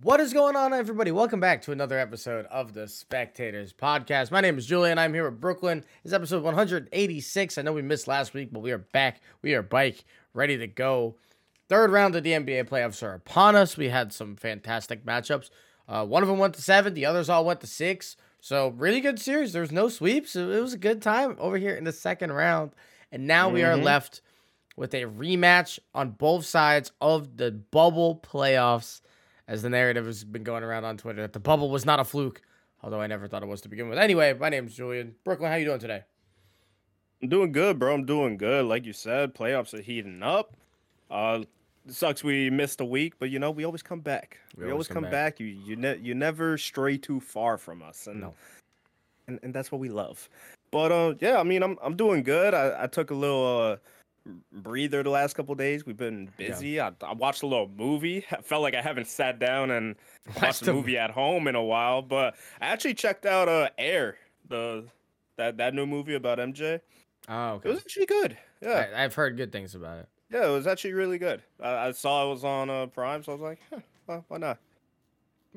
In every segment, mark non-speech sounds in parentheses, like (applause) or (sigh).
What is going on, everybody? Welcome back to another episode of the Spectators Podcast. My name is Julian. I'm here with Brooklyn. It's episode 186. I know we missed last week, but we are back. We are bike ready to go. Third round of the NBA playoffs are upon us. We had some fantastic matchups. Uh, one of them went to seven, the others all went to six. So, really good series. There was no sweeps. It was a good time over here in the second round. And now mm-hmm. we are mm-hmm. left with a rematch on both sides of the bubble playoffs as the narrative has been going around on Twitter that the bubble was not a fluke, although I never thought it was to begin with. Anyway, my name's Julian. Brooklyn, how you doing today? I'm doing good, bro. I'm doing good. Like you said, playoffs are heating up. Uh sucks we missed a week, but you know, we always come back. We, we always, come, come back. back. You you ne- you never stray too far from us. And no. and, and that's what we love. But uh yeah, I mean I'm I'm doing good. I, I took a little uh breather the last couple days. We've been busy. Yeah. I, I, watched a little movie. (laughs) I felt like I haven't sat down and (laughs) watched a movie at home in a while, but I actually checked out uh Air, the that that new movie about MJ. Oh, okay. It was actually good. Yeah, I, have heard good things about it. Yeah, it was actually really good. I, I saw it was on uh, Prime, so I was like, huh, well, why not?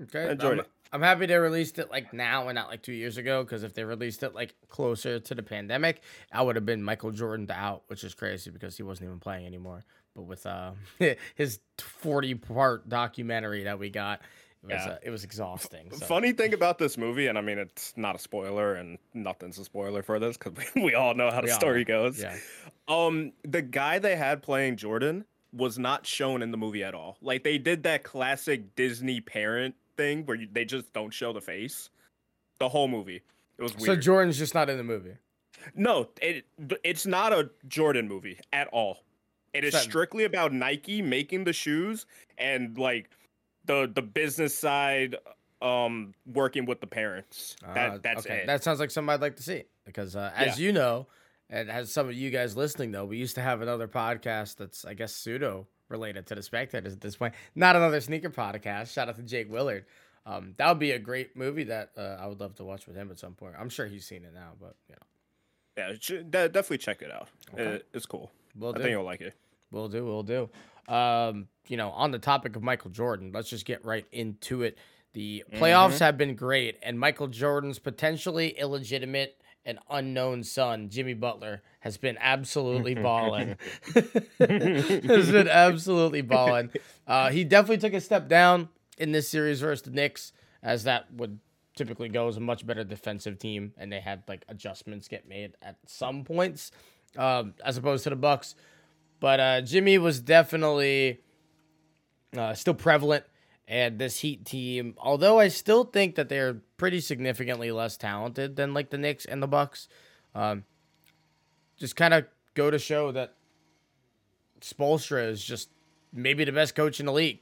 Okay, enjoyed I'm, it. I'm happy they released it like now and not like two years ago. Because if they released it like closer to the pandemic, I would have been Michael Jordan out, which is crazy because he wasn't even playing anymore. But with uh (laughs) his 40 part documentary that we got, it was, yeah. uh, it was exhausting. So. Funny thing about this movie, and I mean it's not a spoiler, and nothing's a spoiler for this because we, (laughs) we, all know how the we story goes. Yeah. Um, the guy they had playing Jordan was not shown in the movie at all. Like they did that classic Disney parent thing where you, they just don't show the face. The whole movie. It was weird. So Jordan's just not in the movie. No, it it's not a Jordan movie at all. It is strictly about Nike making the shoes and like the the business side um working with the parents. That uh, that's okay. it. That sounds like something I'd like to see because uh, as yeah. you know, and as some of you guys listening know, we used to have another podcast that's I guess pseudo related to the spectators at this point. Not another sneaker podcast. Shout out to Jake Willard. Um, that would be a great movie that uh, I would love to watch with him at some point. I'm sure he's seen it now, but you know. Yeah, definitely check it out. Okay. It, it's cool. We'll I do. think you'll like it. We'll do. We'll do. Um, you know, on the topic of Michael Jordan, let's just get right into it. The playoffs mm-hmm. have been great, and Michael Jordan's potentially illegitimate and unknown son, Jimmy Butler, has been absolutely (laughs) balling. (laughs) has been absolutely balling. Uh, he definitely took a step down in this series versus the Knicks, as that would typically go as a much better defensive team, and they had like adjustments get made at some points, um, as opposed to the Bucks. But uh, Jimmy was definitely uh, still prevalent and this Heat team, although I still think that they're pretty significantly less talented than like the Knicks and the Bucks, um, just kind of go to show that Spoelstra is just maybe the best coach in the league.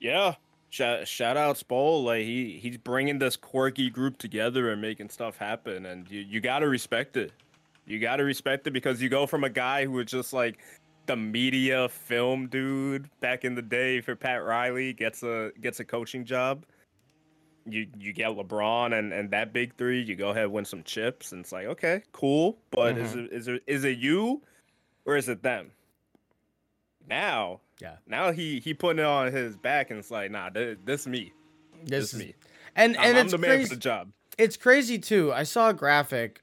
Yeah, shout, shout out Spo. Like he he's bringing this quirky group together and making stuff happen, and you you gotta respect it. You gotta respect it because you go from a guy who was just like the media film dude back in the day for Pat Riley gets a gets a coaching job. You you get LeBron and, and that big three, you go ahead and win some chips, and it's like okay, cool. But mm-hmm. is it is it is it you or is it them? Now, yeah. Now he he putting it on his back, and it's like, nah, this, this me, this, this is me, and and I'm, it's I'm the crazy. man for the job. It's crazy too. I saw a graphic,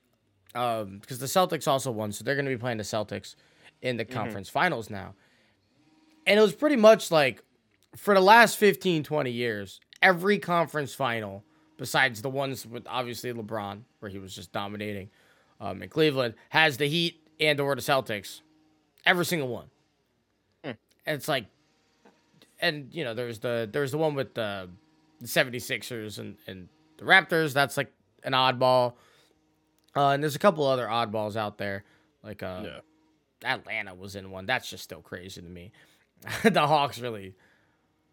um, because the Celtics also won, so they're going to be playing the Celtics in the mm-hmm. conference mm-hmm. finals now. And it was pretty much like for the last 15, 20 years, every conference final, besides the ones with obviously LeBron, where he was just dominating um, in Cleveland, has the Heat and or the Celtics. Every single one. Mm. And it's like and you know, there's the there's the one with the, the 76ers and, and the Raptors. That's like an oddball. Uh, and there's a couple other oddballs out there. Like uh yeah. Atlanta was in one. That's just still crazy to me. (laughs) the Hawks really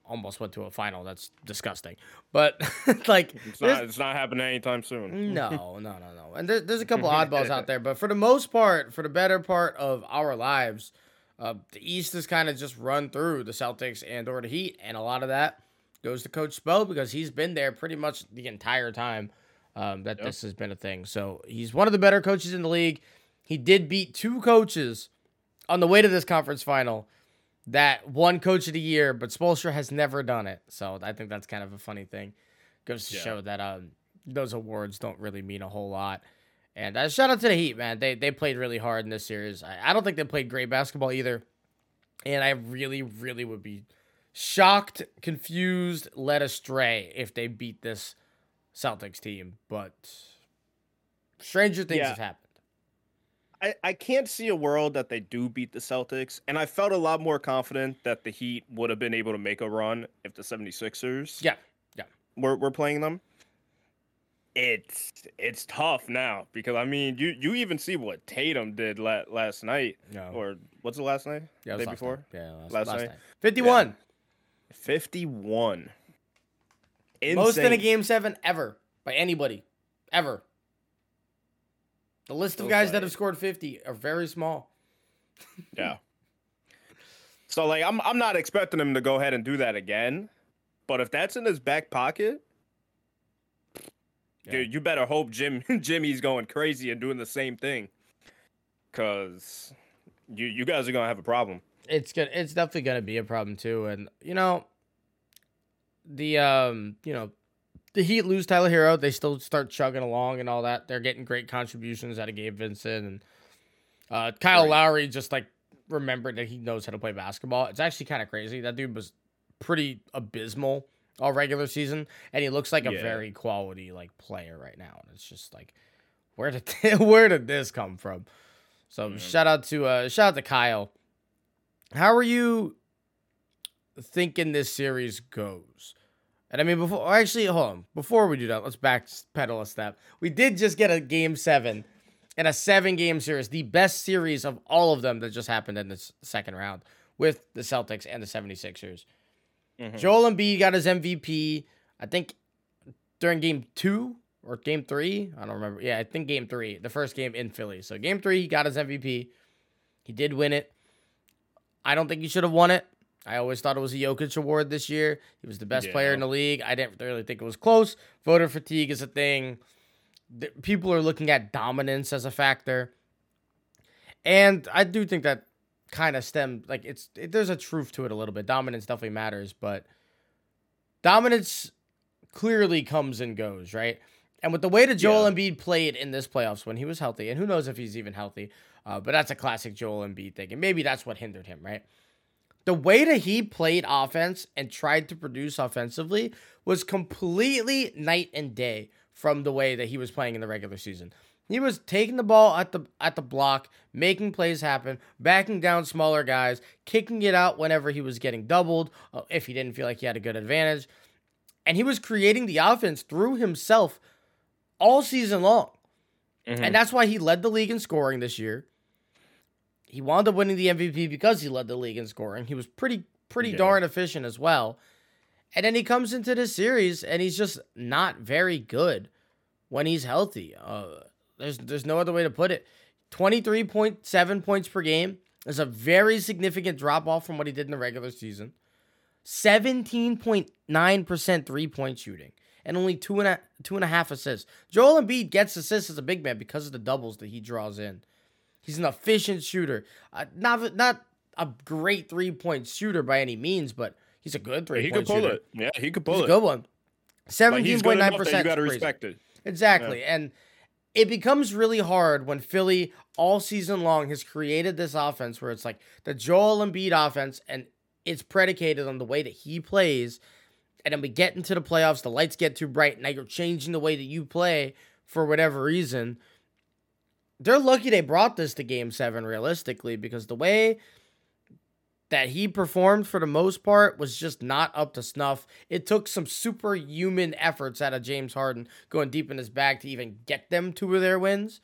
almost went to a final. That's disgusting. But (laughs) like, it's not, it's not happening anytime soon. no, (laughs) no, no, no. And there, there's a couple oddballs out there, but for the most part, for the better part of our lives, uh, the East has kind of just run through the Celtics and or the Heat, and a lot of that goes to Coach Spo because he's been there pretty much the entire time um, that yep. this has been a thing. So he's one of the better coaches in the league. He did beat two coaches on the way to this conference final that one coach of the year, but Spoelstra has never done it. So I think that's kind of a funny thing. Goes to yeah. show that um, those awards don't really mean a whole lot. And uh, shout out to the Heat, man. They they played really hard in this series. I, I don't think they played great basketball either. And I really, really would be shocked, confused, led astray if they beat this Celtics team. But stranger things yeah. have happened. I, I can't see a world that they do beat the Celtics. And I felt a lot more confident that the Heat would have been able to make a run if the 76ers yeah, yeah. were, were playing them. It's it's tough now because I mean you you even see what Tatum did la- last night no. or what's the last night? Yeah, day before. Night. Yeah, last, last, last night. night. Fifty-one. Yeah. Fifty-one. Most in a game seven ever by anybody, ever. The list of guys that have scored 50 are very small. yeah. (laughs) So like I'm I'm not expecting him to go ahead and do that again. But if that's in his back pocket, yeah. dude, you better hope Jim (laughs) Jimmy's going crazy and doing the same thing. Cause you you guys are gonna have a problem. It's good it's definitely gonna be a problem too. And you know, the um, you know, the Heat lose Tyler Herro, they still start chugging along and all that. They're getting great contributions out of Gabe Vincent and uh, Kyle right. Lowry just like remembered that he knows how to play basketball. It's actually kind of crazy. That dude was pretty abysmal all regular season, and he looks like a yeah. very quality like player right now. And it's just like, where did (laughs) where did this come from? So mm-hmm. shout out to uh shout out to Kyle. How are you thinking this series goes? And I mean, before actually, hold on. Before we do that, let's backpedal a step. We did just get a game seven in a seven game series, the best series of all of them that just happened in the second round with the Celtics and the 76ers. Mm-hmm. Joel Embiid got his MVP, I think, during game two or game three. I don't remember. Yeah, I think game three, the first game in Philly. So game three, he got his MVP. He did win it. I don't think he should have won it. I always thought it was a Jokic award this year. He was the best yeah. player in the league. I didn't really think it was close. Voter fatigue is a thing. People are looking at dominance as a factor. And I do think that kind of stem like it's it, there's a truth to it a little bit. Dominance definitely matters, but dominance clearly comes and goes, right? And with the way that Joel yeah. Embiid played in this playoffs when he was healthy, and who knows if he's even healthy, uh, but that's a classic Joel Embiid thing, and maybe that's what hindered him, right? The way that he played offense and tried to produce offensively was completely night and day from the way that he was playing in the regular season. He was taking the ball at the at the block, making plays happen, backing down smaller guys, kicking it out whenever he was getting doubled, uh, if he didn't feel like he had a good advantage. And he was creating the offense through himself all season long. Mm-hmm. And that's why he led the league in scoring this year he wound up winning the MVP because he led the league in scoring. He was pretty pretty yeah. darn efficient as well. And then he comes into this series and he's just not very good when he's healthy. Uh, there's there's no other way to put it. 23.7 points per game is a very significant drop off from what he did in the regular season. 17.9% three point shooting and only two and a two and a half assists. Joel Embiid gets assists as a big man because of the doubles that he draws in. He's an efficient shooter. Uh, not not a great three point shooter by any means, but he's a good three. Yeah, he could pull shooter. it. Yeah, he could pull it. he's it. A good one. Seventeen point nine percent. You got to respect it. Exactly, yeah. and it becomes really hard when Philly all season long has created this offense where it's like the Joel Embiid offense, and it's predicated on the way that he plays. And then we get into the playoffs, the lights get too bright. And now you're changing the way that you play for whatever reason they're lucky they brought this to game seven realistically because the way that he performed for the most part was just not up to snuff. It took some superhuman efforts out of James Harden going deep in his bag to even get them to their wins.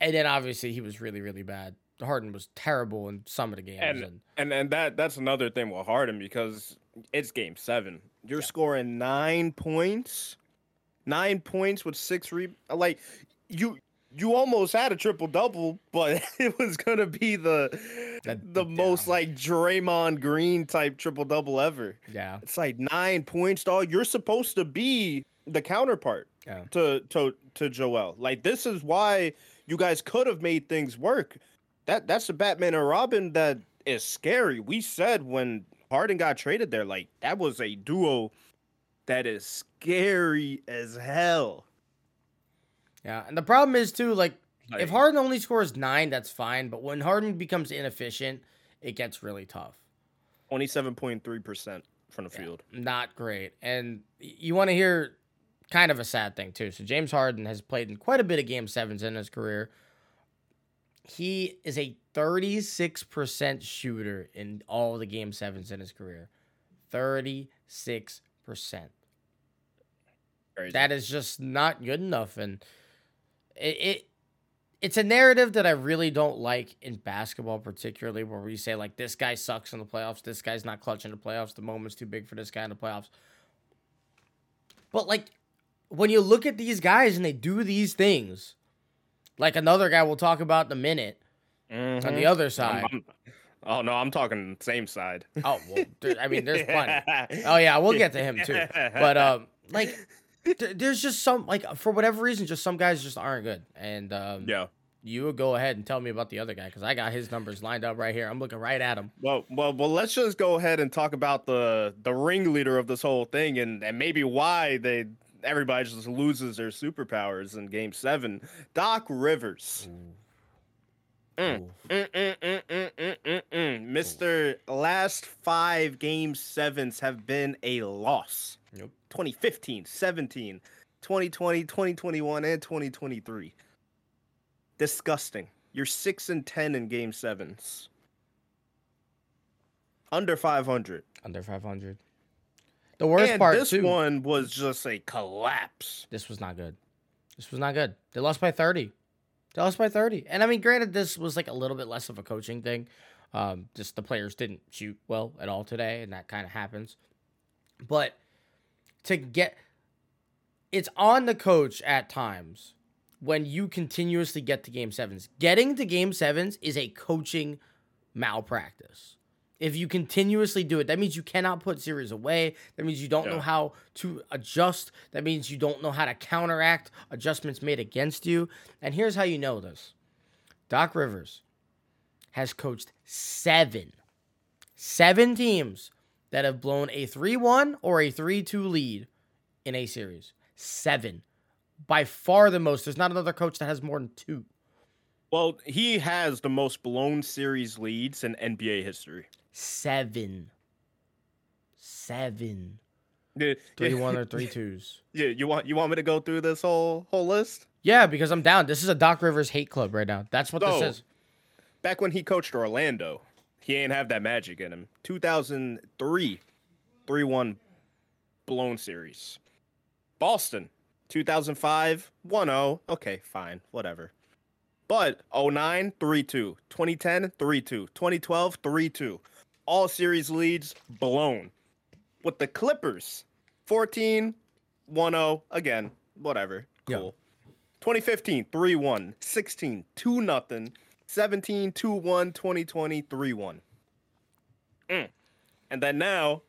And then obviously he was really, really bad. Harden was terrible in some of the games. And and, and, and that that's another thing with Harden because it's game seven. You're yeah. scoring nine points. Nine points with six re like you you almost had a triple double, but (laughs) it was gonna be the that, the yeah. most like Draymond Green type triple double ever. Yeah, it's like nine points, dog. You're supposed to be the counterpart yeah. to to to Joel. Like this is why you guys could have made things work. That that's the Batman and Robin that is scary. We said when Harden got traded there, like that was a duo that is scary as hell. Yeah, and the problem is too, like, Like, if Harden only scores nine, that's fine. But when Harden becomes inefficient, it gets really tough. twenty-seven point three percent from the Yeah. field. Not great. And you want to hear kind of a sad thing too. So James Harden has played in quite a bit of game sevens in his career. He is a 36% shooter in all the game sevens in his career. 36%. That is just not good enough. And it, it it's a narrative that I really don't like in basketball, particularly where we say like this guy sucks in the playoffs, this guy's not clutch in the playoffs, the moment's too big for this guy in the playoffs. But like when you look at these guys and they do these things, like another guy we'll talk about in a minute on Mhm. the other I'm- side. I'm- oh no, I'm talking same side. oh well, there, I mean, there's plenty. (laughs) Oh yeah, we'll get to him too. But (laughs) um, like, there's just some like for whatever reason, just some guys just aren't good. And um, yeah. you would go ahead and tell me about the other guy because I got his numbers lined up right here. I'm looking right at him. Well, well, well. Let's just go ahead and talk about the the ringleader of this whole thing, and and maybe why they everybody just loses their superpowers in Game Seven. Doc Rivers, Mm. Ooh. Mm, mm, mm, mm, mm, mm, mm. Mister. Last five Game Sevens have been a loss. Nope. 2015, 17, 2020, 2021, and 2023. Disgusting. You're 6 and 10 in game 7s. Under 500. Under 500. The worst and part this too. one was just a collapse. This was not good. This was not good. They lost by 30. They lost by 30. And I mean, granted, this was like a little bit less of a coaching thing. Um, just the players didn't shoot well at all today, and that kind of happens. But to get it's on the coach at times when you continuously get to game sevens. Getting to game sevens is a coaching malpractice. If you continuously do it, that means you cannot put series away. That means you don't know how to adjust. That means you don't know how to counteract adjustments made against you. And here's how you know this Doc Rivers has coached seven, seven teams that have blown a 3 1 or a 3 2 lead in a series. Seven. By far the most. There's not another coach that has more than two. Well, he has the most blown series leads in NBA history. Seven. Seven. Yeah, Three yeah, one or (laughs) three twos. Yeah, you want you want me to go through this whole whole list? Yeah, because I'm down. This is a Doc Rivers hate club right now. That's what No. this is. Back when he coached Orlando, he ain't have that magic in him. 2003, 3-1 blown series. Boston, 2005, 1-0. Okay, fine, whatever. But 09, 3-2. 2010, 3-2. 2012, 3-2. All series leads blown. With the Clippers, 14, 1-0. Again, whatever. Yeah. Cool. 2015, 3-1. 16, 2 nothing. 17, 2-1, 2020, 3-1. Mm. And then now,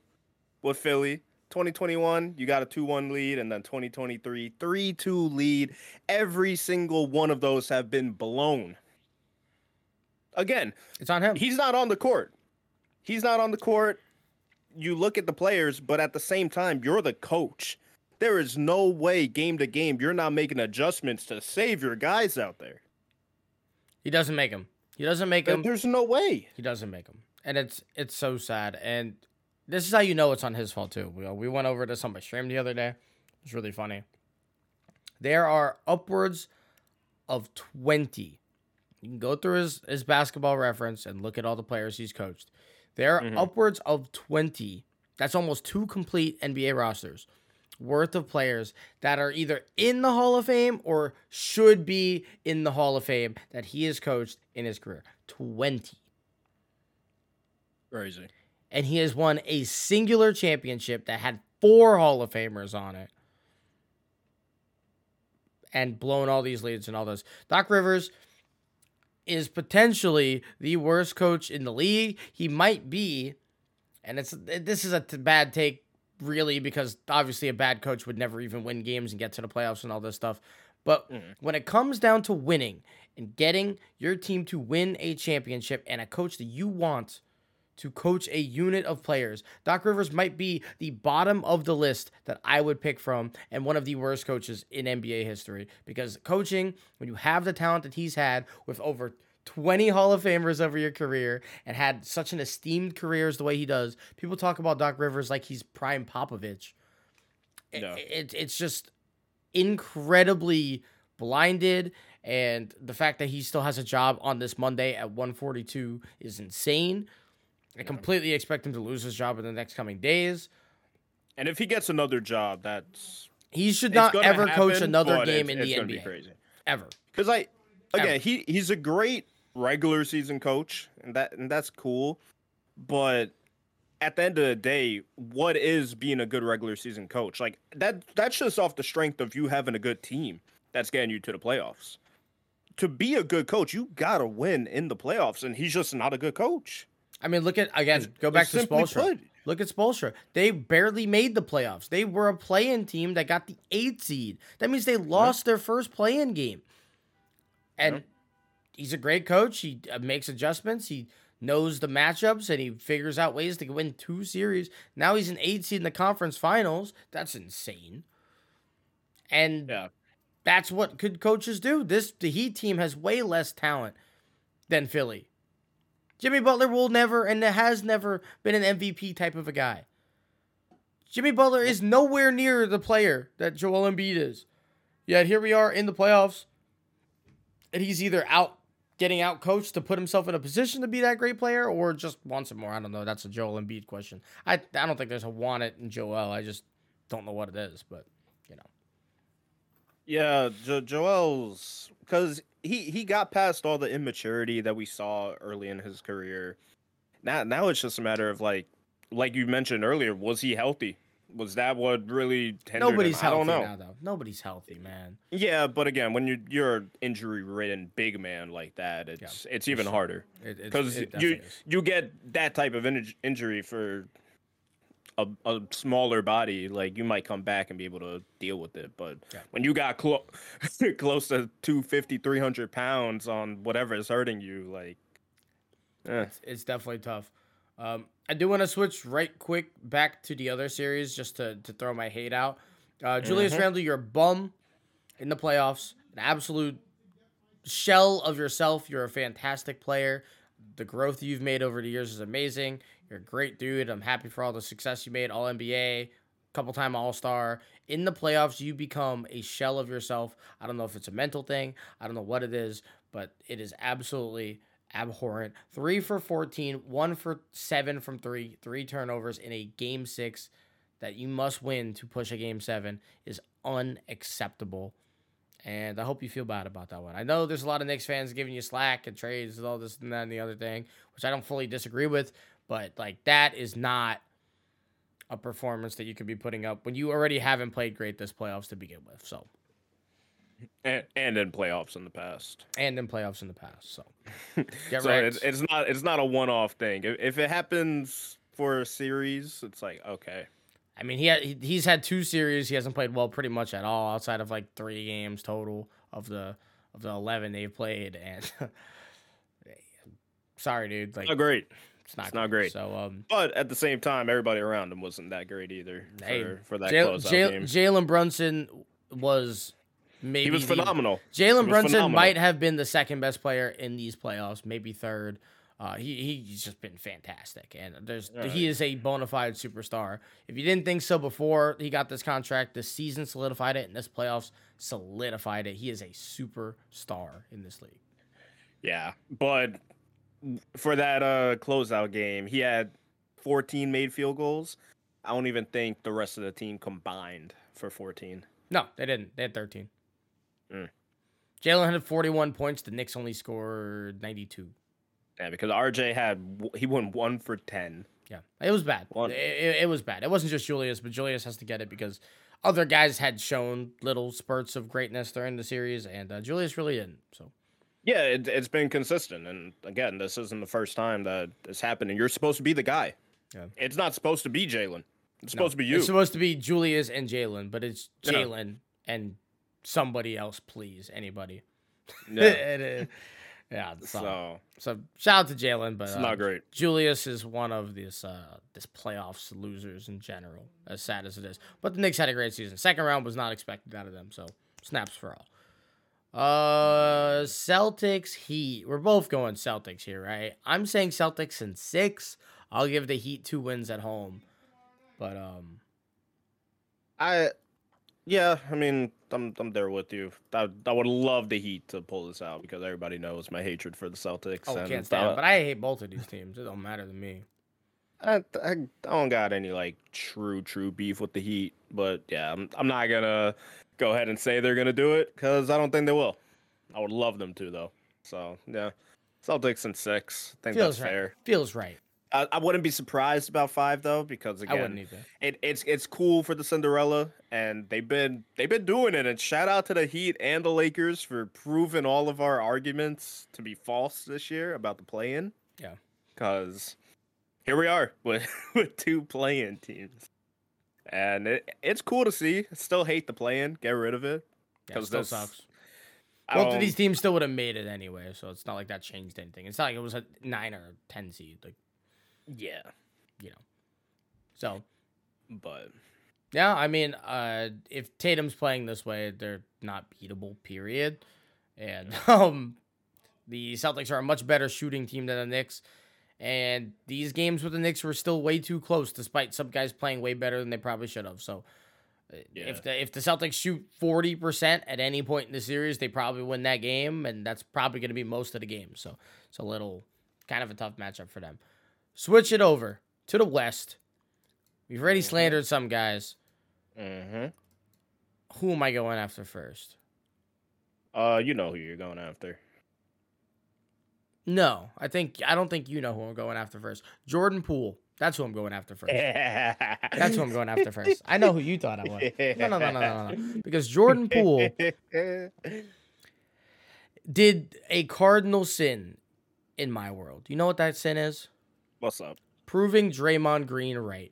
with Philly, 2021, you got a 2-1 lead, and then 2023, 3-2 lead. Every single one of those have been blown. Again, It's on him. he's not on the court. He's not on the court. You look at the players, but at the same time, you're the coach. There is no way game to game you're not making adjustments to save your guys out there. He doesn't make them. He doesn't make them. There's no way. He doesn't make them, and it's it's so sad. And this is how you know it's on his fault too. We we went over to somebody's stream the other day. It's really funny. There are upwards of twenty. You can go through his his basketball reference and look at all the players he's coached. There are Mhm. upwards of twenty. That's almost two complete NBA rosters worth of players that are either in the Hall of Fame or should be in the Hall of Fame that he has coached in his career. 20. Crazy. And he has won a singular championship that had four Hall of Famers on it. And blown all these leads and all those. Doc Rivers is potentially the worst coach in the league. He might be, and it's this is a t- bad take, really, because obviously a bad coach would never even win games and get to the playoffs and all this stuff. But Mhm. when it comes down to winning and getting your team to win a championship and a coach that you want to coach a unit of players. Doc Rivers might be the bottom of the list that I would pick from and one of the worst coaches in NBA history because coaching, when you have the talent that he's had with over 20 Hall of Famers over your career and had such an esteemed career as the way he does, people talk about Doc Rivers like he's prime Popovich. No. It, it, it's just incredibly blinded and the fact that he still has a job on this Monday at 142 is insane. I completely expect him to lose his job in the next coming days. And if he gets another job, that's he should not ever happen, coach another game in the NBA. Ever. Because I again, ever. he he's a great regular season coach, and that and that's cool. But at the end of the day, what is being a good regular season coach? Like that that's just off the strength of you having a good team that's getting you to the playoffs. To be a good coach, you gotta win in the playoffs, and he's just not a good coach. I mean, look at again. Go back to Spoelstra. Look at Spoelstra. They barely made the playoffs. They were a play-in team that got the eight seed. That means they lost yeah. their first play-in game. And yeah. He's a great coach. He uh, makes adjustments. He knows the matchups and he figures out ways to win two series. Now he's an eight seed in the conference finals. That's insane. And yeah. that's what good coaches do. This the Heat team has way less talent than Philly. Jimmy Butler will never and has never been an MVP type of a guy. Jimmy Butler is nowhere near the player that Joel Embiid is. Yet here we are in the playoffs, and he's either out getting out coached to put himself in a position to be that great player, or just wants it more. I don't know. That's a Joel Embiid question. I I don't think there's a want it in Joel. I just don't know what it is, but you know. Yeah, jo- Joel's because he he got past all the immaturity that we saw early in his career. Now now it's just a matter of like like you mentioned earlier, was he healthy? Was that what really Nobody's him? healthy I don't know. now, though. Nobody's healthy, man. Yeah, but again, when you you're injury ridden big man like that, it's it's even harder because you is. you get that type of in- injury for a, a smaller body, like you might come back and be able to deal with it. But yeah. when you got clo- (laughs) close to 250, 300 pounds on whatever is hurting you, like, eh. it's, it's definitely tough. Um, I do want to switch right quick back to the other series just to, to throw my hate out. Uh, Julius mm-hmm. Randle, you're a bum in the playoffs, an absolute shell of yourself. You're a fantastic player. The growth you've made over the years is amazing. You're a great dude. I'm happy for all the success you made. All NBA, couple time All Star. In the playoffs, you become a shell of yourself. I don't know if it's a mental thing. I don't know what it is, but it is absolutely abhorrent. Three for 14, one for seven from three, three turnovers in a game six that you must win to push a game seven is unacceptable. And I hope you feel bad about that one. I know there's a lot of Knicks fans giving you slack and trades and all this and that and the other thing, which I don't fully disagree with. But like that is not a performance that you could be putting up when you already haven't played great this playoffs to begin with. So and, and in playoffs in the past. And in playoffs in the past. So (laughs) so it's, it's not it's not a one off thing. If, if it happens for a series, it's like okay. I mean, he, had, he he's had two series. He hasn't played well pretty much at all, outside of like three games total of the of the eleven they've played. And (laughs) sorry, dude. Like, not great. It's not, it's not great. So, um, but at the same time, everybody around him wasn't that great either hey, for, for that closeout J- game. Jalen Brunson was maybe he was phenomenal. Jalen Brunson phenomenal. might have been the second best player in these playoffs, maybe third. Uh, he he's just been fantastic, and there's right. he is a bona fide superstar. If you didn't think so before he got this contract, this season solidified it, and this playoffs solidified it. He is a superstar in this league. Yeah, but for that uh closeout game, he had 14 made field goals. I don't even think the rest of the team combined for 14. No, they didn't. They had 13. Mm. Jalen had 41 points. The Knicks only scored 92. Yeah, because RJ had he won one for 10. Yeah, it was bad. It, it, it, was bad. It wasn't just Julius, but Julius has to get it because other guys had shown little spurts of greatness during the series, and uh, Julius really didn't. So yeah, it, has been consistent. And again, this isn't the first time that this happened. And you're supposed to be the guy. Yeah. It's not supposed to be Jalen. It's no, supposed to be you. It's supposed to be Julius and Jalen, but it's Jalen and somebody else, please. Anybody. No. Yeah. (laughs) So, So so shout out to Jalen, but it's uh, not great. Julius is one of this uh this playoffs losers in general, as sad as it is. But the Knicks had a great season. Second round was not expected out of them, so snaps for all. Uh Celtics Heat. We're both going Celtics here, right? I'm saying Celtics in six. I'll give the Heat two wins at home. But um I, yeah, I mean, I'm I'm there with you. I, I would love the Heat to pull this out because everybody knows my hatred for the Celtics. oh and can't stand I. Uh, but I hate both of these teams. It don't matter to me. I, I don't got any like true true beef with the Heat, but yeah, I'm I'm not gonna go ahead and say they're gonna do it because I don't think they will. I would love them to though. So yeah, Celtics in six. I think Feels that's right. fair. Feels right. I, I wouldn't be surprised about five though because again, it, it's it's cool for the Cinderella, and they've been they've been doing it. And shout out to the Heat and the Lakers for proving all of our arguments to be false this year about the play-in. Yeah. because here we are (laughs) with with two play-in teams, and it, it's cool to see. Still hate the play-in. Get rid of it. Yeah, it 'Cause still this- sucks. Of don't- these teams still would have made it anyway, so it's not like that changed anything. It's not like it was a nine or ten seed, like yeah, you know. So but yeah, I mean, uh, if Tatum's playing this way, they're not beatable. Period. And (laughs) um, the Celtics are a much better shooting team than the Knicks. And these games with the Knicks were still way too close, despite some guys playing way better than they probably should have. So, uh, Yeah. if the if the Celtics shoot forty percent at any point in the series, they probably win that game, and that's probably going to be most of the game. So, it's a little kind of a tough matchup for them. Switch it over to the West. We've already Mhm. slandered some guys. hmm Who am I going after first? uh, you know who you're going after. No, I think I don't think you know who I'm going after first. Jordan Poole. That's who I'm going after first. That's who I'm going after first. I know who you thought I was. No, no, no, no, no, no. Because Jordan Poole (laughs) did a cardinal sin in my world. You know what that sin is? What's up? Proving Draymond Green right.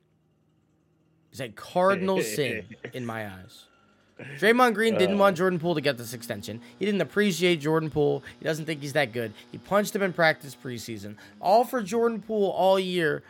It's a cardinal (laughs) sin in my eyes. Draymond Green didn't Uh. want Jordan Poole to get this extension. He didn't appreciate Jordan Poole. He doesn't think he's that good. He punched him in practice preseason. All for Jordan Poole all year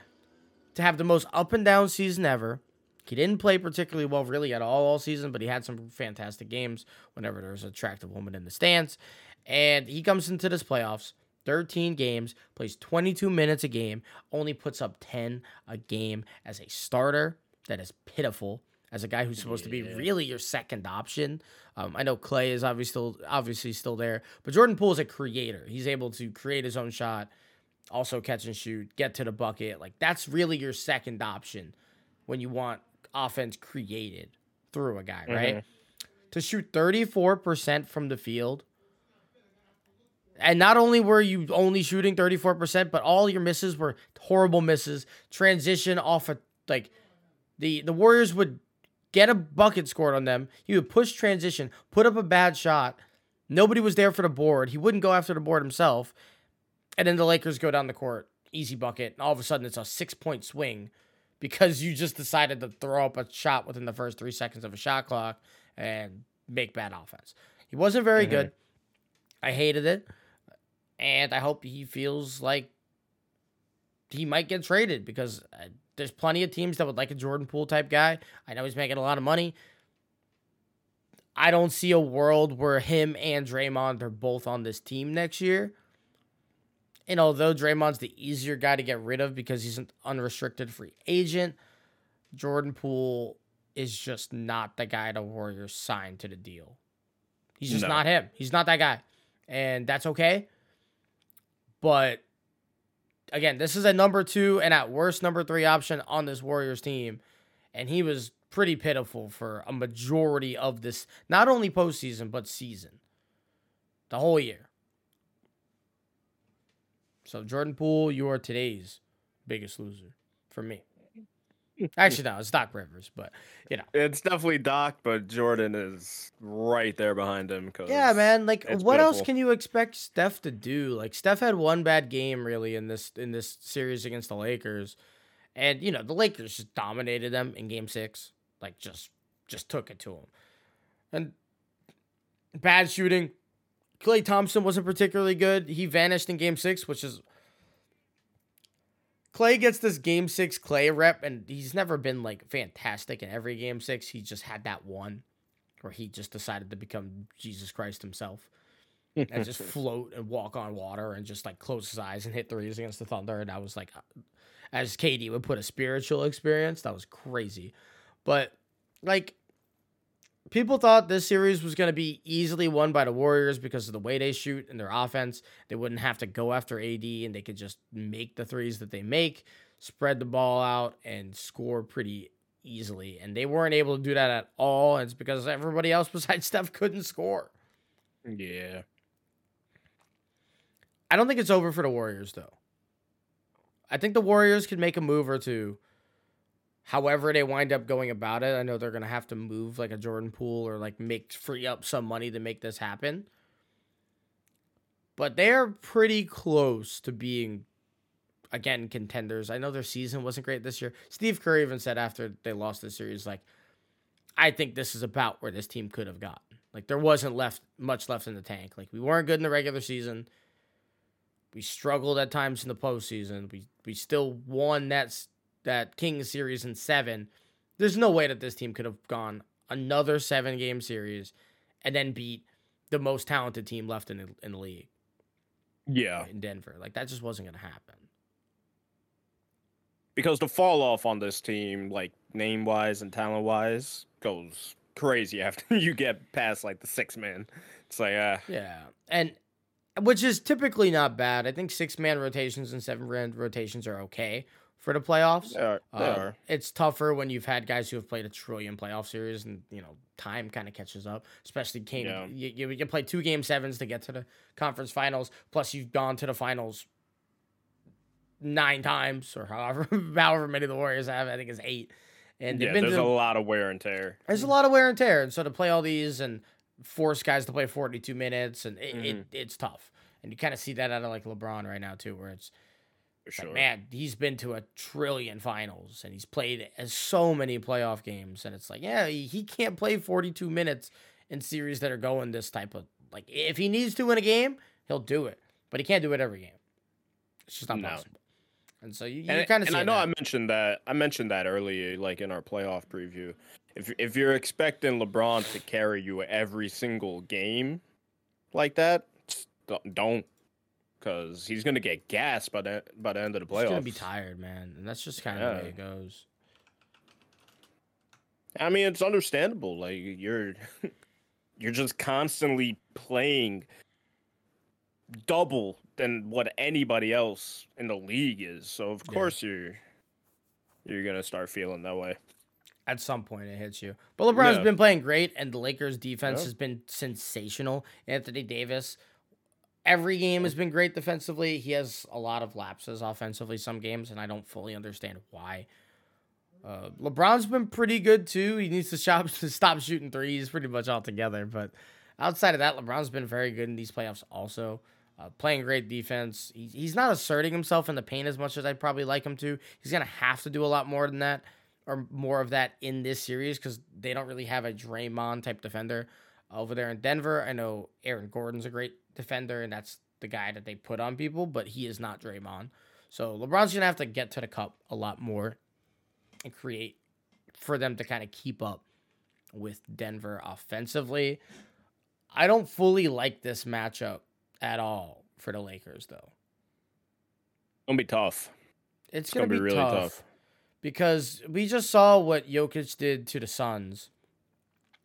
to have the most up and down season ever. He didn't play particularly well, really, at all all season, but he had some fantastic games whenever there was an attractive woman in the stands. And he comes into this playoffs, 13 games, plays 22 minutes a game, only puts up 10 a game as a starter. That is pitiful. As a guy who's supposed to be really your second option, um, I know Klay is obviously still obviously still there, but Jordan Poole is a creator. He's able to create his own shot, also catch and shoot, get to the bucket. Like that's really your second option when you want offense created through a guy, right? To shoot 34% from the field. And not only were you only shooting 34%, but all your misses were horrible misses. Transition off of like the the Warriors would get a bucket scored on them. He would push transition, put up a bad shot. Nobody was there for the board. He wouldn't go after the board himself. And then the Lakers go down the court, easy bucket. And all of a sudden, it's a six point swing because you just decided to throw up a shot within the first three seconds of a shot clock and make bad offense. He wasn't very Mhm. good. I hated it. And I hope he feels like he might get traded because uh, there's plenty of teams that would like a Jordan Poole type guy. I know he's making a lot of money. I don't see a world where him and Draymond are both on this team next year. And although Draymond's the easier guy to get rid of because he's an unrestricted free agent, Jordan Poole is just not the guy the Warriors signed to the deal. He's just No. not him. He's not that guy. And that's okay. But again, this is a number two and at worst number three option on this Warriors team. And he was pretty pitiful for a majority of this, not only postseason, but season. The whole year. So Jordan Poole, you are today's biggest loser for me. Actually, no, it's Doc Rivers, but you know. It's definitely Doc, but Jordan is right there behind him. Yeah, man. Like, what else can you expect Steph to do? Like, Steph had one bad game really in this in this series against the Lakers, and you know the Lakers just dominated them in Game Six. Like, just just took it to them, and bad shooting. Klay Thompson wasn't particularly good. He vanished in game six, which is Klay gets this game six Klay rep, and he's never been like fantastic in every game six. He just had that one where he just decided to become Jesus Christ himself and just (laughs) float and walk on water and just like close his eyes and hit threes against the Thunder. And I was like, as KD would put a spiritual experience, that was crazy. But like, people thought this series was going to be easily won by the Warriors because of the way they shoot and their offense. They wouldn't have to go after AD and they could just make the threes that they make, spread the ball out, and score pretty easily. And they weren't able to do that at all. And it's because everybody else (laughs) besides Steph couldn't score. Yeah. I don't think it's over for the Warriors, though. I think the Warriors could make a move or two however they wind up going about it, I know they're gonna have to move like a Jordan Poole or like make free up some money to make this happen. But they're pretty close to being again contenders. I know their season wasn't great this year. Steve Kerr even said after they lost the series, like, I think this is about where this team could have gotten. Like there wasn't left much left in the tank. Like we weren't good in the regular season. We struggled at times in the postseason. We we still won that that Kings series in seven, there's no way that this team could have gone another seven game series and then beat the most talented team left in the, in the league. Yeah. In Denver. Like that just wasn't going to happen. Because the fall off on this team, like name wise and talent wise, goes crazy after (laughs) you get past like the six man. It's like, uh, yeah. And which is typically not bad. I think six man rotations and seven man rotations are okay for the playoffs. They are. They uh, are. It's tougher when you've had guys who have played a trillion playoff series, and you know time kind of catches up. Especially came yeah. you, you, you play two game sevens to get to the conference finals. Plus you've gone to the finals nine times or however (laughs) however many the Warriors have. I think it's eight. And yeah, there's to, a lot of wear and tear. There's a lot of wear and tear, and so to play all these and force guys to play 42 minutes, and it, mm-hmm. it it's tough. And you kind of see that out of like LeBron right now too, where it's sure. Like, man, he's been to a trillion finals and he's played so many playoff games. And it's like, yeah, he can't play 42 minutes in series that are going this type of like if he needs to win a game, he'll do it. But he can't do it every game. It's just not no. possible. And so you, you kind of and I know that. I mentioned that I mentioned that earlier, like in our playoff preview. If if you're expecting LeBron to carry you every single game like that, don't because he's gonna get gassed by the by the end of the playoffs. He's gonna be tired, man, and that's just kind of yeah. the way it goes. I mean, it's understandable. Like you're (laughs) you're just constantly playing double than what anybody else in the league is. So of yeah. course you're you're gonna start feeling that way. At some point, it hits you. But LeBron's yeah. been playing great, and the Lakers' defense has been sensational. Anthony Davis every game has been great defensively. He has a lot of lapses offensively some games, and I don't fully understand why. Uh, LeBron's been pretty good too. He needs to (laughs) stop to stop shooting threes pretty much altogether. But outside of that, LeBron's been very good in these playoffs. Also, uh, playing great defense. He, he's not asserting himself in the paint as much as I'd probably like him to. He's gonna have to do a lot more than that, or more of that in this series because they don't really have a Draymond type defender over there in Denver. I know Aaron Gordon's a great defender, and that's the guy that they put on people, but he is not Draymond. So LeBron's gonna have to get to the cup a lot more and create for them to kind of keep up with Denver offensively. I don't fully like this matchup at all for the Lakers, though. It's gonna be tough. It's, it's gonna, gonna, be, really tough, tough because we just saw what Jokic did to the Suns,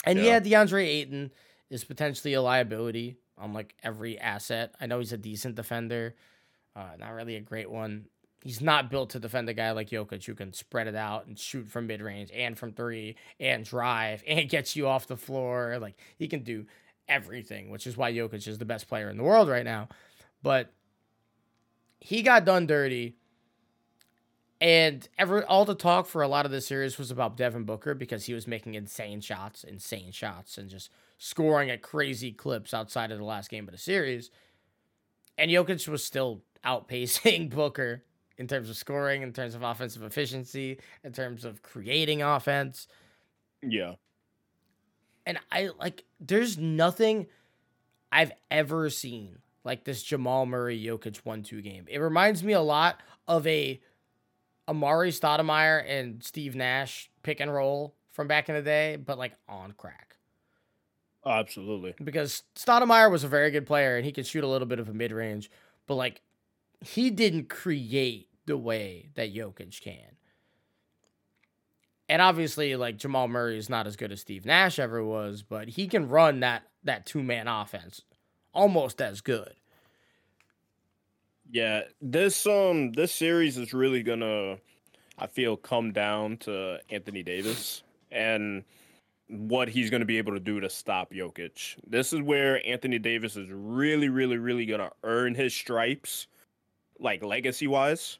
and yeah, yeah DeAndre Ayton is potentially a liability on like every asset. I know he's a decent defender, uh, not really a great one. He's not built to defend a guy like Jokic who can spread it out and shoot from mid range and from three and drive and gets you off the floor. Like he can do everything, which is why Jokic is the best player in the world right now. But he got done dirty. And every all the talk for a lot of the series was about Devin Booker because he was making insane shots, insane shots, and just scoring at crazy clips outside of the last game of the series. And Jokic was still outpacing (laughs) Booker in terms of scoring, in terms of offensive efficiency, in terms of creating offense. Yeah. And I like there's nothing I've ever seen like this Jamal Murray Jokic one two game. It reminds me a lot of a Amar'e Stoudemire and Steve Nash pick and roll from back in the day, but like on crack. Oh, absolutely. Because Stoudemire was a very good player and he could shoot a little bit of a mid range, but like he didn't create the way that Jokic can. And obviously, like Jamal Murray is not as good as Steve Nash ever was, but he can run that that two man offense almost as good. Yeah, this um this series is really gonna, I feel, come down to Anthony Davis and what he's gonna be able to do to stop Jokic. This is where Anthony Davis is really, really, really gonna earn his stripes, like legacy wise,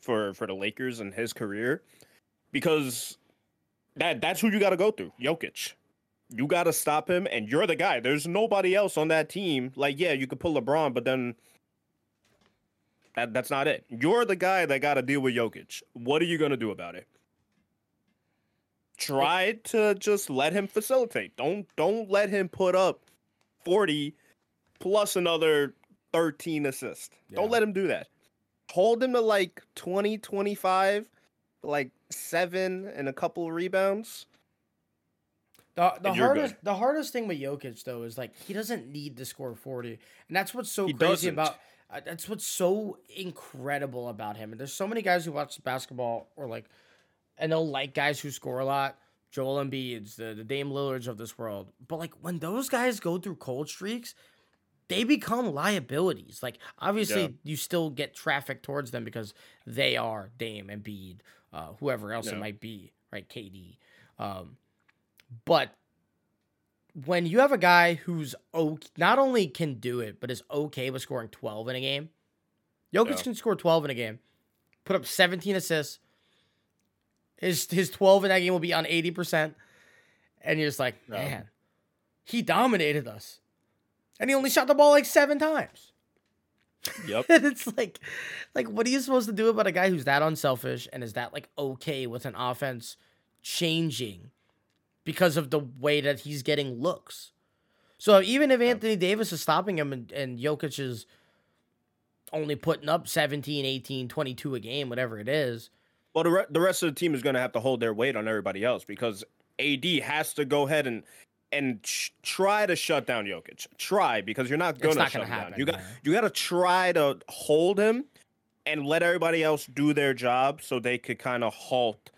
for for the Lakers and his career, because that that's who you got to go through, Jokic. You got to stop him, and you're the guy. There's nobody else on that team. Like, yeah, you could pull LeBron, but then that, that's not it. You're the guy that got to deal with Jokic. What are you going to do about it? Try to just let him facilitate. Don't don't let him put up 40 plus another 13 assists. Yeah. Don't let him do that. Hold him to like 20, 25, like 7 and a couple rebounds the the hardest good. the hardest thing with Jokic though is like he doesn't need to score 40. And that's what's so he crazy doesn't. about uh, that's what's so incredible about him. And there's so many guys who watch basketball or like and they'll like guys who score a lot. Joel Embiid's, the, the Dame Lillards of this world. But like when those guys go through cold streaks, they become liabilities. Like obviously yeah. you still get traffic towards them because they are Dame Embiid, uh, whoever else yeah. it might be, right? KD. Um, but when you have a guy who's okay, not only can do it, but is okay with scoring 12 in a game, Jokic yeah. can score 12 in a game, put up 17 assists. His his 12 in that game will be on 80%. And you're just like, yeah. man, he dominated us. And he only shot the ball like seven times. Yep. and (laughs) it's like, like, what are you supposed to do about a guy who's that unselfish and is that like okay with an offense changing because of the way that he's getting looks. So even if Anthony Davis is stopping him and, and Jokic is only putting up 17, 18, 22 a game, whatever it is. Well, the, re- the rest of the team is going to have to hold their weight on everybody else because AD has to go ahead and and sh- try to shut down Jokic. Try because you're not going to shut him happen, down. You got you got to try to hold him and let everybody else do their job so they could kind of halt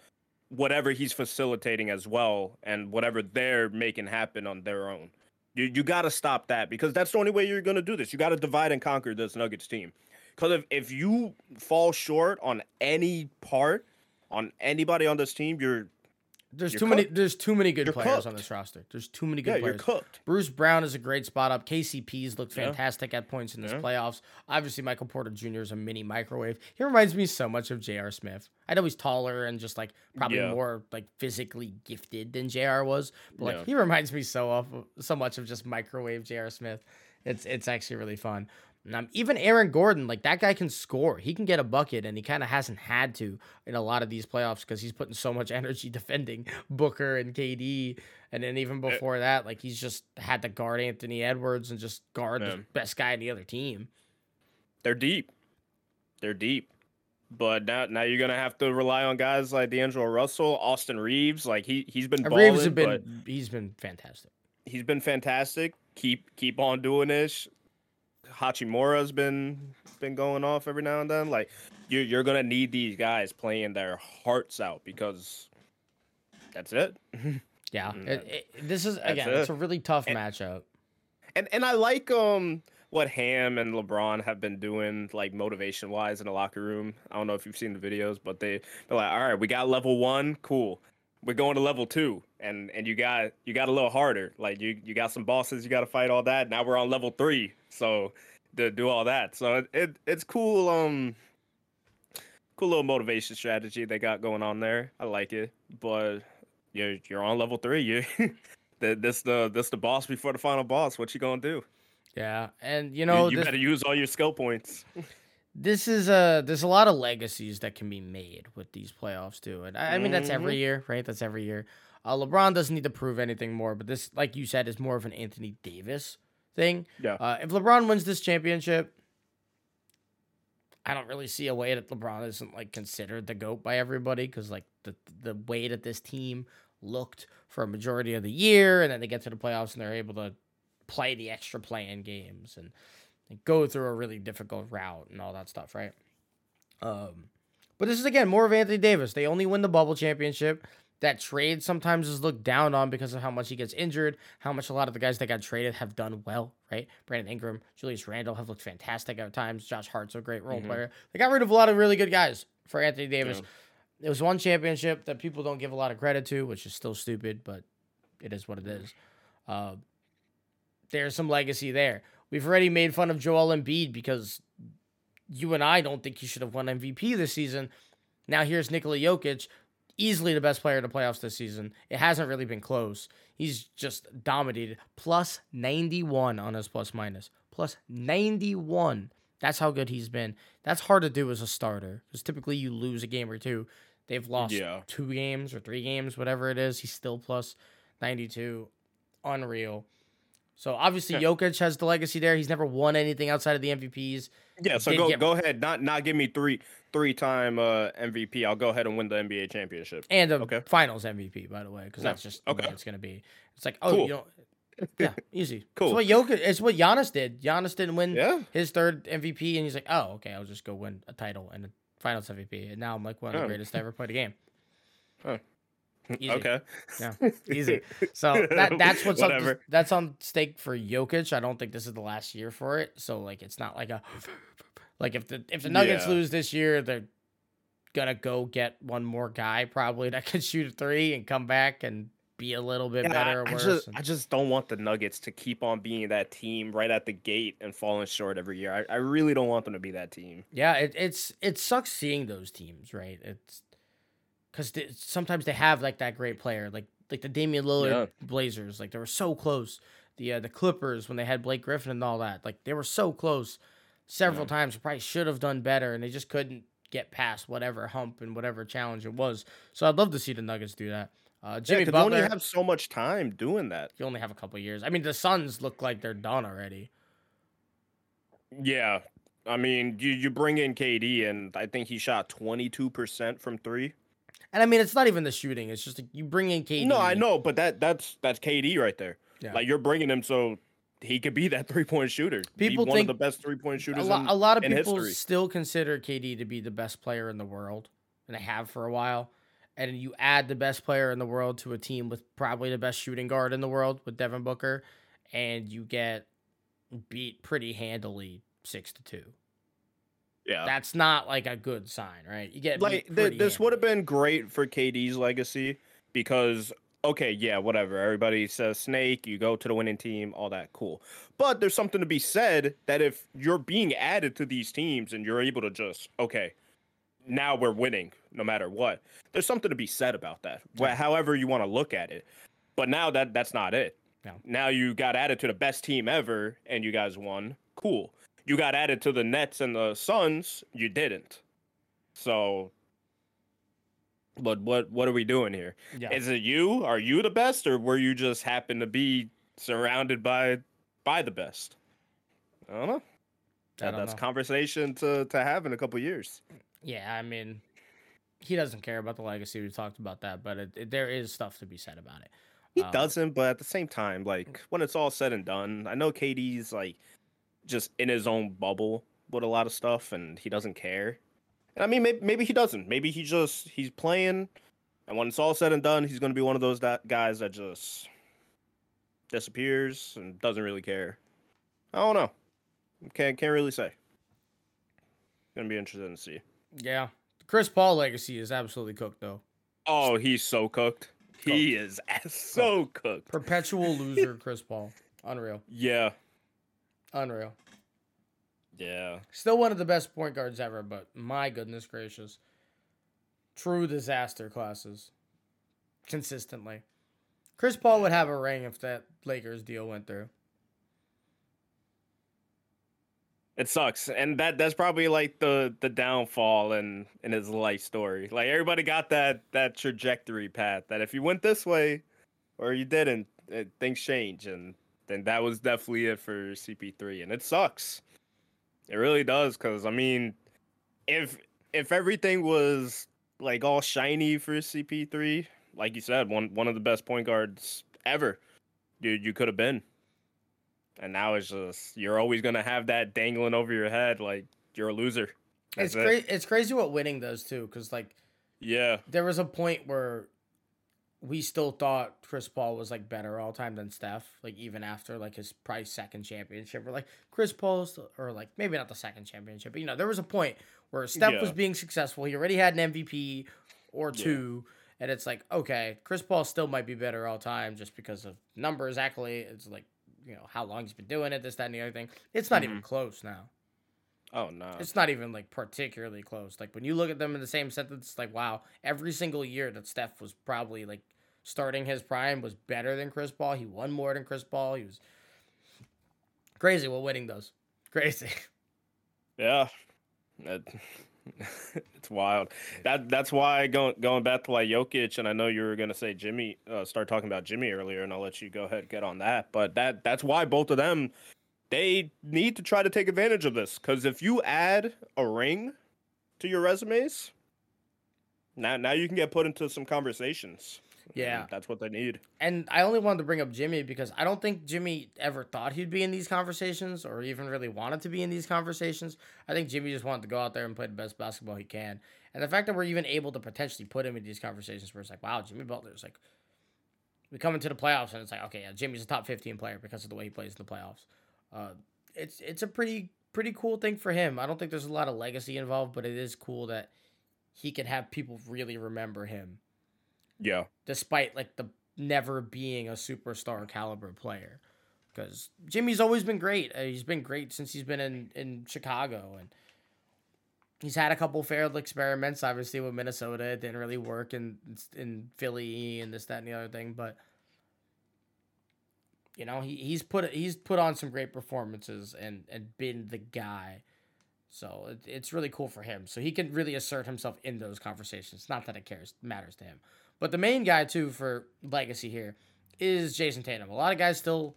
whatever he's facilitating as well and whatever they're making happen on their own. You you got to stop that because that's the only way you're going to do this. You got to divide and conquer this Nuggets team. Cuz if if you fall short on any part on anybody on this team, you're there's you're too cooked. many. There's too many good you're players cooked. on this roster. There's too many good yeah, players. You're cooked. Bruce Brown is a great spot up. KCP's looked fantastic yeah. at points in this yeah. playoffs. Obviously, Michael Porter Jr. is a mini microwave. He reminds me so much of J.R. Smith. I know he's taller and just like probably more like physically gifted than J.R. was, but like he reminds me so of so much of just microwave J.R. Smith. It's it's actually really fun. Um, even Aaron Gordon, like that guy can score. He can get a bucket, and he kind of hasn't had to in a lot of these playoffs because he's putting so much (laughs) energy defending Booker and KD. And then even eh before that, like he's just had to guard Anthony Edwards and just guard the best guy in the other team. They're deep. They're deep. But now, now you're gonna have to rely on guys like D'Angelo Russell, Austin Reaves. Like he he's been balling, Reaves has been he's been fantastic. He's been fantastic. Keep keep on doing this. Hachimura's been been going off every now and then. Like you you're gonna need these guys playing their hearts out because that's it. (laughs) yeah, mm, it, it, this is again, it. it's a really tough and, matchup. And and I like um what Ham and LeBron have been doing, like motivation wise in the locker room. I don't know if you've seen the videos, but they they're like, all right, we got level one, cool. We're going to level two, and and you got you got a little harder. Like you you got some bosses you got to fight all that. Now we're on level three, so to do all that. So it, it it's cool. Um, cool little motivation strategy they got going on there. I like it, but you're you're on level three. You (laughs) this the this the boss before the final boss. What you gonna do? Yeah, and you know you, you this, better use all your skill points. (laughs) this is a there's a lot of legacies that can be made with these playoffs too, and I, I mean that's every mm-hmm. year, right? That's every year. Uh, LeBron doesn't need to prove anything more, but this, like you said, is more of an Anthony Davis thing. Yeah. Uh, if LeBron wins this championship, I don't really see a way that LeBron isn't like considered the goat by everybody because like the the way that this team looked for a majority of the year, and then they get to the playoffs and they're able to play the extra play-in games and, and go through a really difficult route and all that stuff, right? Um, but this is again more of Anthony Davis. They only win the bubble championship. That trade sometimes is looked down on because of how much he gets injured, how much a lot of the guys that got traded have done well, right? Brandon Ingram, Julius Randle have looked fantastic at times. Josh Hart's a great role Mhm. player. They got rid of a lot of really good guys for Anthony Davis. Yeah. It was one championship that people don't give a lot of credit to, which is still stupid, but it is what it is. Uh, there's some legacy there. We've already made fun of Joel Embiid because you and I don't think he should have won MVP this season. Now here's Nikola Jokic, easily the best player in the playoffs this season. It hasn't really been close. He's just dominated. Plus 91 on his plus minus. Plus 91. That's how good he's been. That's hard to do as a starter because typically you lose a game or two. They've lost Yeah. two games or three games, whatever it is. He's still plus 92. Unreal. So obviously Yeah. Jokic has the legacy there. He's never won anything outside of the MVPs. Yeah, so go get- go ahead. Not not give me three three time uh, MVP. I'll go ahead and win the NBA championship. and a Okay. Finals MVP, by the way, because Yeah, that's just the okay. it's gonna be. It's like, oh, Cool. you don't, (laughs) yeah, easy. Cool. It's what Jokic. It's what Giannis did. Giannis didn't win Yeah. his third MVP, and he's like, oh, okay, I'll just go win a title and a Finals MVP, and now I'm like one of the Oh. greatest to ever play the game. Easy. Okay. Yeah, (laughs) easy. So (laughs) that that's what's on, that's on stake for Jokic. I don't think this is the last year for it. So like, it's not like a (gasps) like if the if the Nuggets Yeah. lose this year, they're gonna go get one more guy probably (laughs) that can shoot a three and come back and be a little bit Yeah, better or I, I worse. just and- I just don't want the Nuggets to keep on being that team right at the gate and falling short every year. I, I really don't want them to be that team. Yeah, it, it's it sucks seeing those teams, right? It's because sometimes they have like that great player, like like the Damian Lillard Yeah. Blazers, like they were so close. The uh, the Clippers when they had Blake Griffin and all that, like they were so close several Yeah. times. Probably should have done better, and they just couldn't get past whatever hump and whatever challenge it was. So I'd love to see the Nuggets do that. Uh, Jimmy Yeah, Butler, they only have so much time doing that. you only have a couple years. I mean, the Suns look like they're done already. Yeah. I mean, you, you bring in KD, and I think he shot 22% from three. And I mean, it's not even the shooting; it's just like, you bring in KD. No, I know, but that that's that's KD right there. Yeah. Like you're bringing him so he could be (laughs) that three point shooter. People one think- of the best three point a, lo- in, a lot of people history. still consider KD to be the best player in the world, and they have for a while. And you add the best player in the world to a team with probably the best shooting guard in the world with Devin Booker, and you get beat pretty handily six to two. Yeah. That's not like a good sign, right? You get like th- this would have been great for KD's legacy because okay, yeah, whatever. Everybody says snake, you go to the winning team, all that cool. But there's something to be said that if you're being added to these teams and you're able to just okay, now we're winning no matter what. There's something to be said about that. Wh- However you want to look at it. But now that that's not it. No. Now you got added to the best team ever and you guys won. Cool. You got added to the Nets and the Suns, you didn't. So but what what are we doing here? Yeah. Is it you? Are you the best or were you just happen to be surrounded by by the best? I don't know. I don't that's know. conversation to to have in a couple years. Yeah, I mean, he doesn't care about the legacy. We talked about that, but it, it- there is stuff to be said about it. He Um, doesn't, but at the same time, like when it's all said and done, I know KD's like just in his own bubble with a lot of stuff, and he doesn't care. And I mean, maybe, maybe he doesn't. Maybe he just he's playing, and when it's all said and done, he's gonna be one of those that guys that just disappears and doesn't really care. I don't know. Can't can't really say. Gonna be interesting to see. Yeah, Chris Paul legacy is absolutely cooked though. Oh, he's so cooked. He is (laughs) so cooked. Perpetual loser, Chris Paul. Unreal, Yeah, unreal. yeah. Still one of the best point guards ever, but my goodness gracious, true disaster classes. Consistently, Chris Paul would have a ring if that Lakers deal went through. It sucks, and that that's probably like the the downfall in in his life story. Like everybody got that that trajectory path that if you went this way or you didn't, it, things change, and then that was definitely it for CP3, and it sucks. It really does, because I mean, if if everything was like all shiny for CP3, like you said, one one of the best point guards ever, dude, you could have been. And now it's just you're always gonna have that dangling over your head, like you're a loser. That's it's crazy. It's crazy what winning does too, because like, yeah, there was a point where we still thought Chris Paul was like better all time than Steph. Like even after like his probably second championship, we're like Chris Paul's or like maybe not the second championship, but you know there was a point where Steph yeah. was being successful. He already had an MVP or two, yeah. and it's like okay, Chris Paul still might be better all time just because of numbers, accolades. It's like you know how long he's been doing it, this, that, and the other thing. It's not mm-hmm. even close now. Oh no. It's not even like particularly close. Like when you look at them in the same sentence, like wow, every single year that Steph was probably like starting his prime was better than Chris Paul. He won more than Chris Paul. He was crazy what winning does. (laughs) Crazy. Yeah. That, (laughs) it's wild. That that's why going going back to like Jokic, and I know you were gonna say Jimmy, uh, start talking about Jimmy earlier, and I'll let you go ahead and get on that. But that that's why both of them they need to try to take advantage of this because if you add a ring to your resumes, now now you can get put into some conversations. Yeah, that's what they need. And I only wanted to bring up Jimmy because I don't think Jimmy ever thought he'd be in these conversations or even really wanted to be in these conversations. I think Jimmy just wanted to go out there and play the best basketball he can. And the fact that we're even able to potentially put him in these conversations where it's like, wow, Jimmy Butler's like, we come into the playoffs and it's like, okay, yeah, Jimmy's a top 15 player because of the way he plays in the playoffs. Uh, it's it's a pretty pretty cool thing for him. I don't think there's a lot of legacy involved, but it is cool that he can have people really remember him. Yeah. Despite like the never being a superstar caliber player, because Jimmy's always been great. Uh, he's been great since he's been in in Chicago, and he's had a couple failed experiments. Obviously with Minnesota, it didn't really work, in in Philly and this that and the other thing, but you know, he, he's put he's put on some great performances and and been the guy. So it, it's really cool for him. So he can really assert himself in those conversations. Not that it cares matters to him. But the main guy too for legacy here is Jayson Tatum. A lot of guys still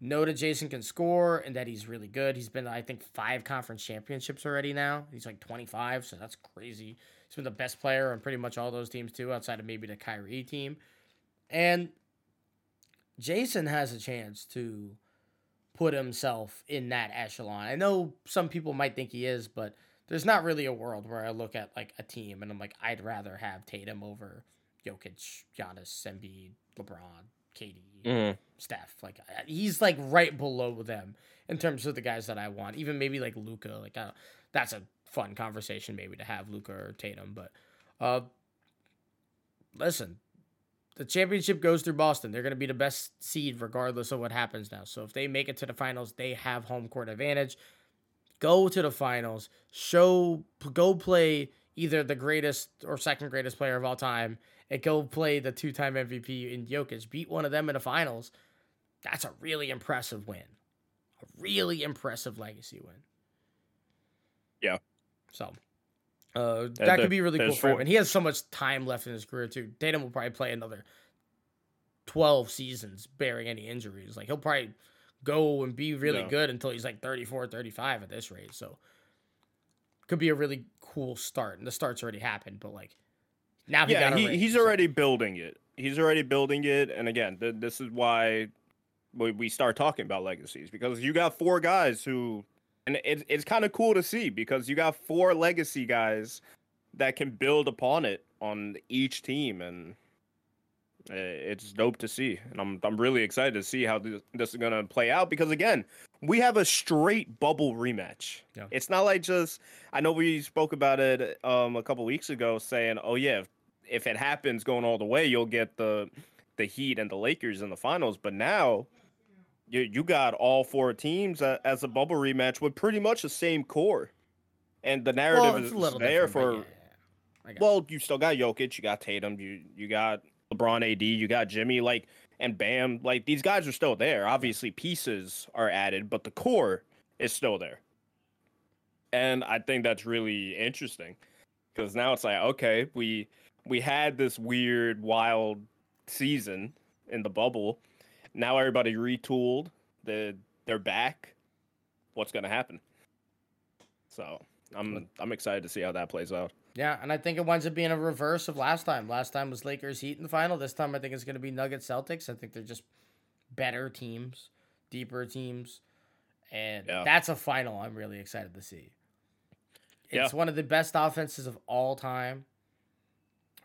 know that Jayson can score and that he's really good. He's been I think five conference championships already now. He's like 25, so that's crazy. He's been the best player on pretty much all those teams too, outside of maybe the Kyrie team. And Jayson has a chance to put himself in that echelon. I know some people might think he is, but there's not really a world where I look at like a team and I'm like, I'd rather have Tatum over Jokic, Giannis, Embiid, LeBron, KD, mm-hmm. Steph. Like he's like right below them in terms of the guys that I want. Even maybe like Luka. Like that's a fun conversation maybe to have Luka or Tatum. But uh, listen, the championship goes through Boston. They're going to be the best seed regardless of what happens now. So if they make it to the finals, they have home court advantage. Go to the finals, show go play either the greatest or second greatest player of all time and go play the two-time MVP in Jokic. Beat one of them in the finals. That's a really impressive win. A really impressive legacy win. Yeah. So uh, that could be really cool for him. And he has so much time left in his career too. Tatum will probably play another twelve seasons, bearing any injuries. Like he'll probably go and be really good until he's like 34, 35 at this rate. So could be a really cool start. And the start's already happened, but like now he yeah, he, he's so. already building it. He's already building it. And again, th- this is why we start talking about legacies because you got four guys who and it, it's kind of cool to see because you got four legacy guys that can build upon it on each team and eh, it's dope to see and i'm i'm really excited to see how this, this is going to play out because again we have a straight bubble rematch yeah. it's not like just i know we spoke about it um a couple weeks ago saying oh yeah if, if it happens going all the way you'll get the the heat and the lakers in the finals but now you you got all four teams uh, as a bubble rematch with pretty much the same core, and the narrative well, is there for. Yeah, yeah. Well, you still got Jokic, you got Tatum, you you got LeBron, AD, you got Jimmy, like and Bam, like these guys are still there. Obviously, pieces are added, but the core is still there. And I think that's really interesting because now it's like, okay, we we had this weird, wild season in the bubble now everybody retooled. They they're back. What's gonna happen? So I'm I'm excited to see how that plays out. Yeah, and I think it winds up being a reverse of last time. Last time was Lakers Heat in the final. This time I think it's going to be Nuggets Celtics. I think they're just better teams, deeper teams, and yeah. that's a final I'm really excited to see. It's yeah. one of the best offenses of all time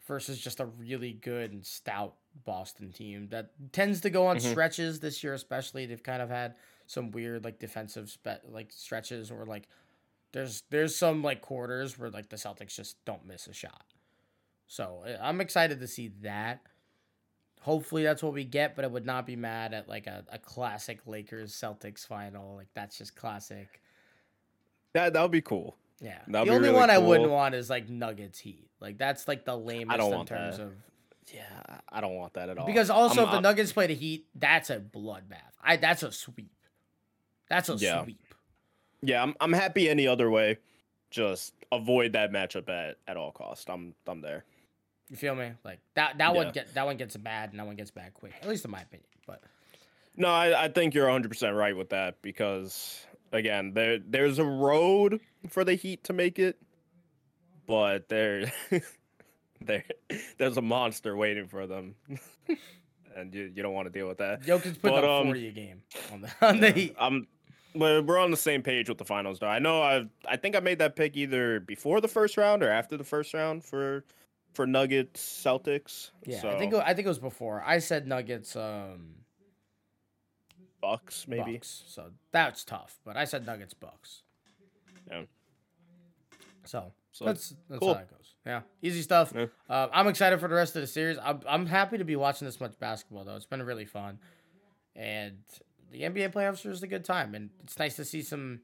versus just a really good and stout Boston team that tends to go on mm-hmm. stretches this year especially. They've kind of had some weird like defensive spe- like stretches or like there's there's some like quarters where like the Celtics just don't miss a shot. So eh, I'm excited to see that. Hopefully that's what we get, but I would not be mad at like a, a classic Lakers Celtics final. Like that's just classic. That that would be cool. Yeah. That'd the only really one cool. I wouldn't want is like Nuggets Heat. Like that's like the lamest I don't want in terms that. of yeah, I don't want that at all. Because also, I'm, if the Nuggets play the Heat, that's a bloodbath. I that's a sweep. That's a yeah. sweep. Yeah, I'm I'm happy any other way. Just avoid that matchup at at all cost. I'm I'm there. You feel me? Like that that yeah. one get that one gets bad and that one gets bad quick. At least in my opinion. But no, I, I think you're 100 percent right with that because again, there there's a road for the Heat to make it, but there (laughs) there there's a monster waiting for them. (laughs) and you, you don't want to deal with that. Jokic put up um, 40 a game on the (laughs) on the Heat. I'm we're on the same page with the finals though. I know I I think I made that pick either before the first round or after the first round for for Nuggets Celtics. Yeah, so. I think I think it was before. I said Nuggets um Bucks maybe. Bucks. So that's tough, but I said Nuggets Bucks. Yeah. So, so that's that's cool. how it goes. Yeah, easy stuff. Yeah. Uh, I'm excited for the rest of the series. I'm I'm happy to be watching this much basketball though. It's been really fun, and the NBA playoffs are just a good time, and it's nice to see some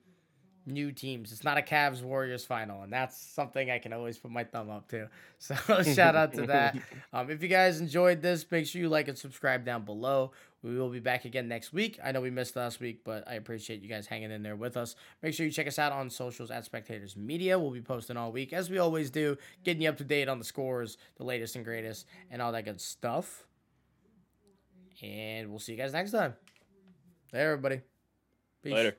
new teams. It's not a Cavs Warriors final, and that's something I can always put my thumb up to. (laughs) So shout out to that. (laughs) Um, if you guys enjoyed this, make sure you like and subscribe down below. We will be back again next week. I know we missed last week, but I appreciate you guys hanging in there with us. Make sure you check us out on socials at Spectators Media. We'll be posting all week, as we always do, getting you up to date on the scores, the latest and greatest, and all that good stuff. And we'll see you guys next time. Hey, everybody. Peace. Later.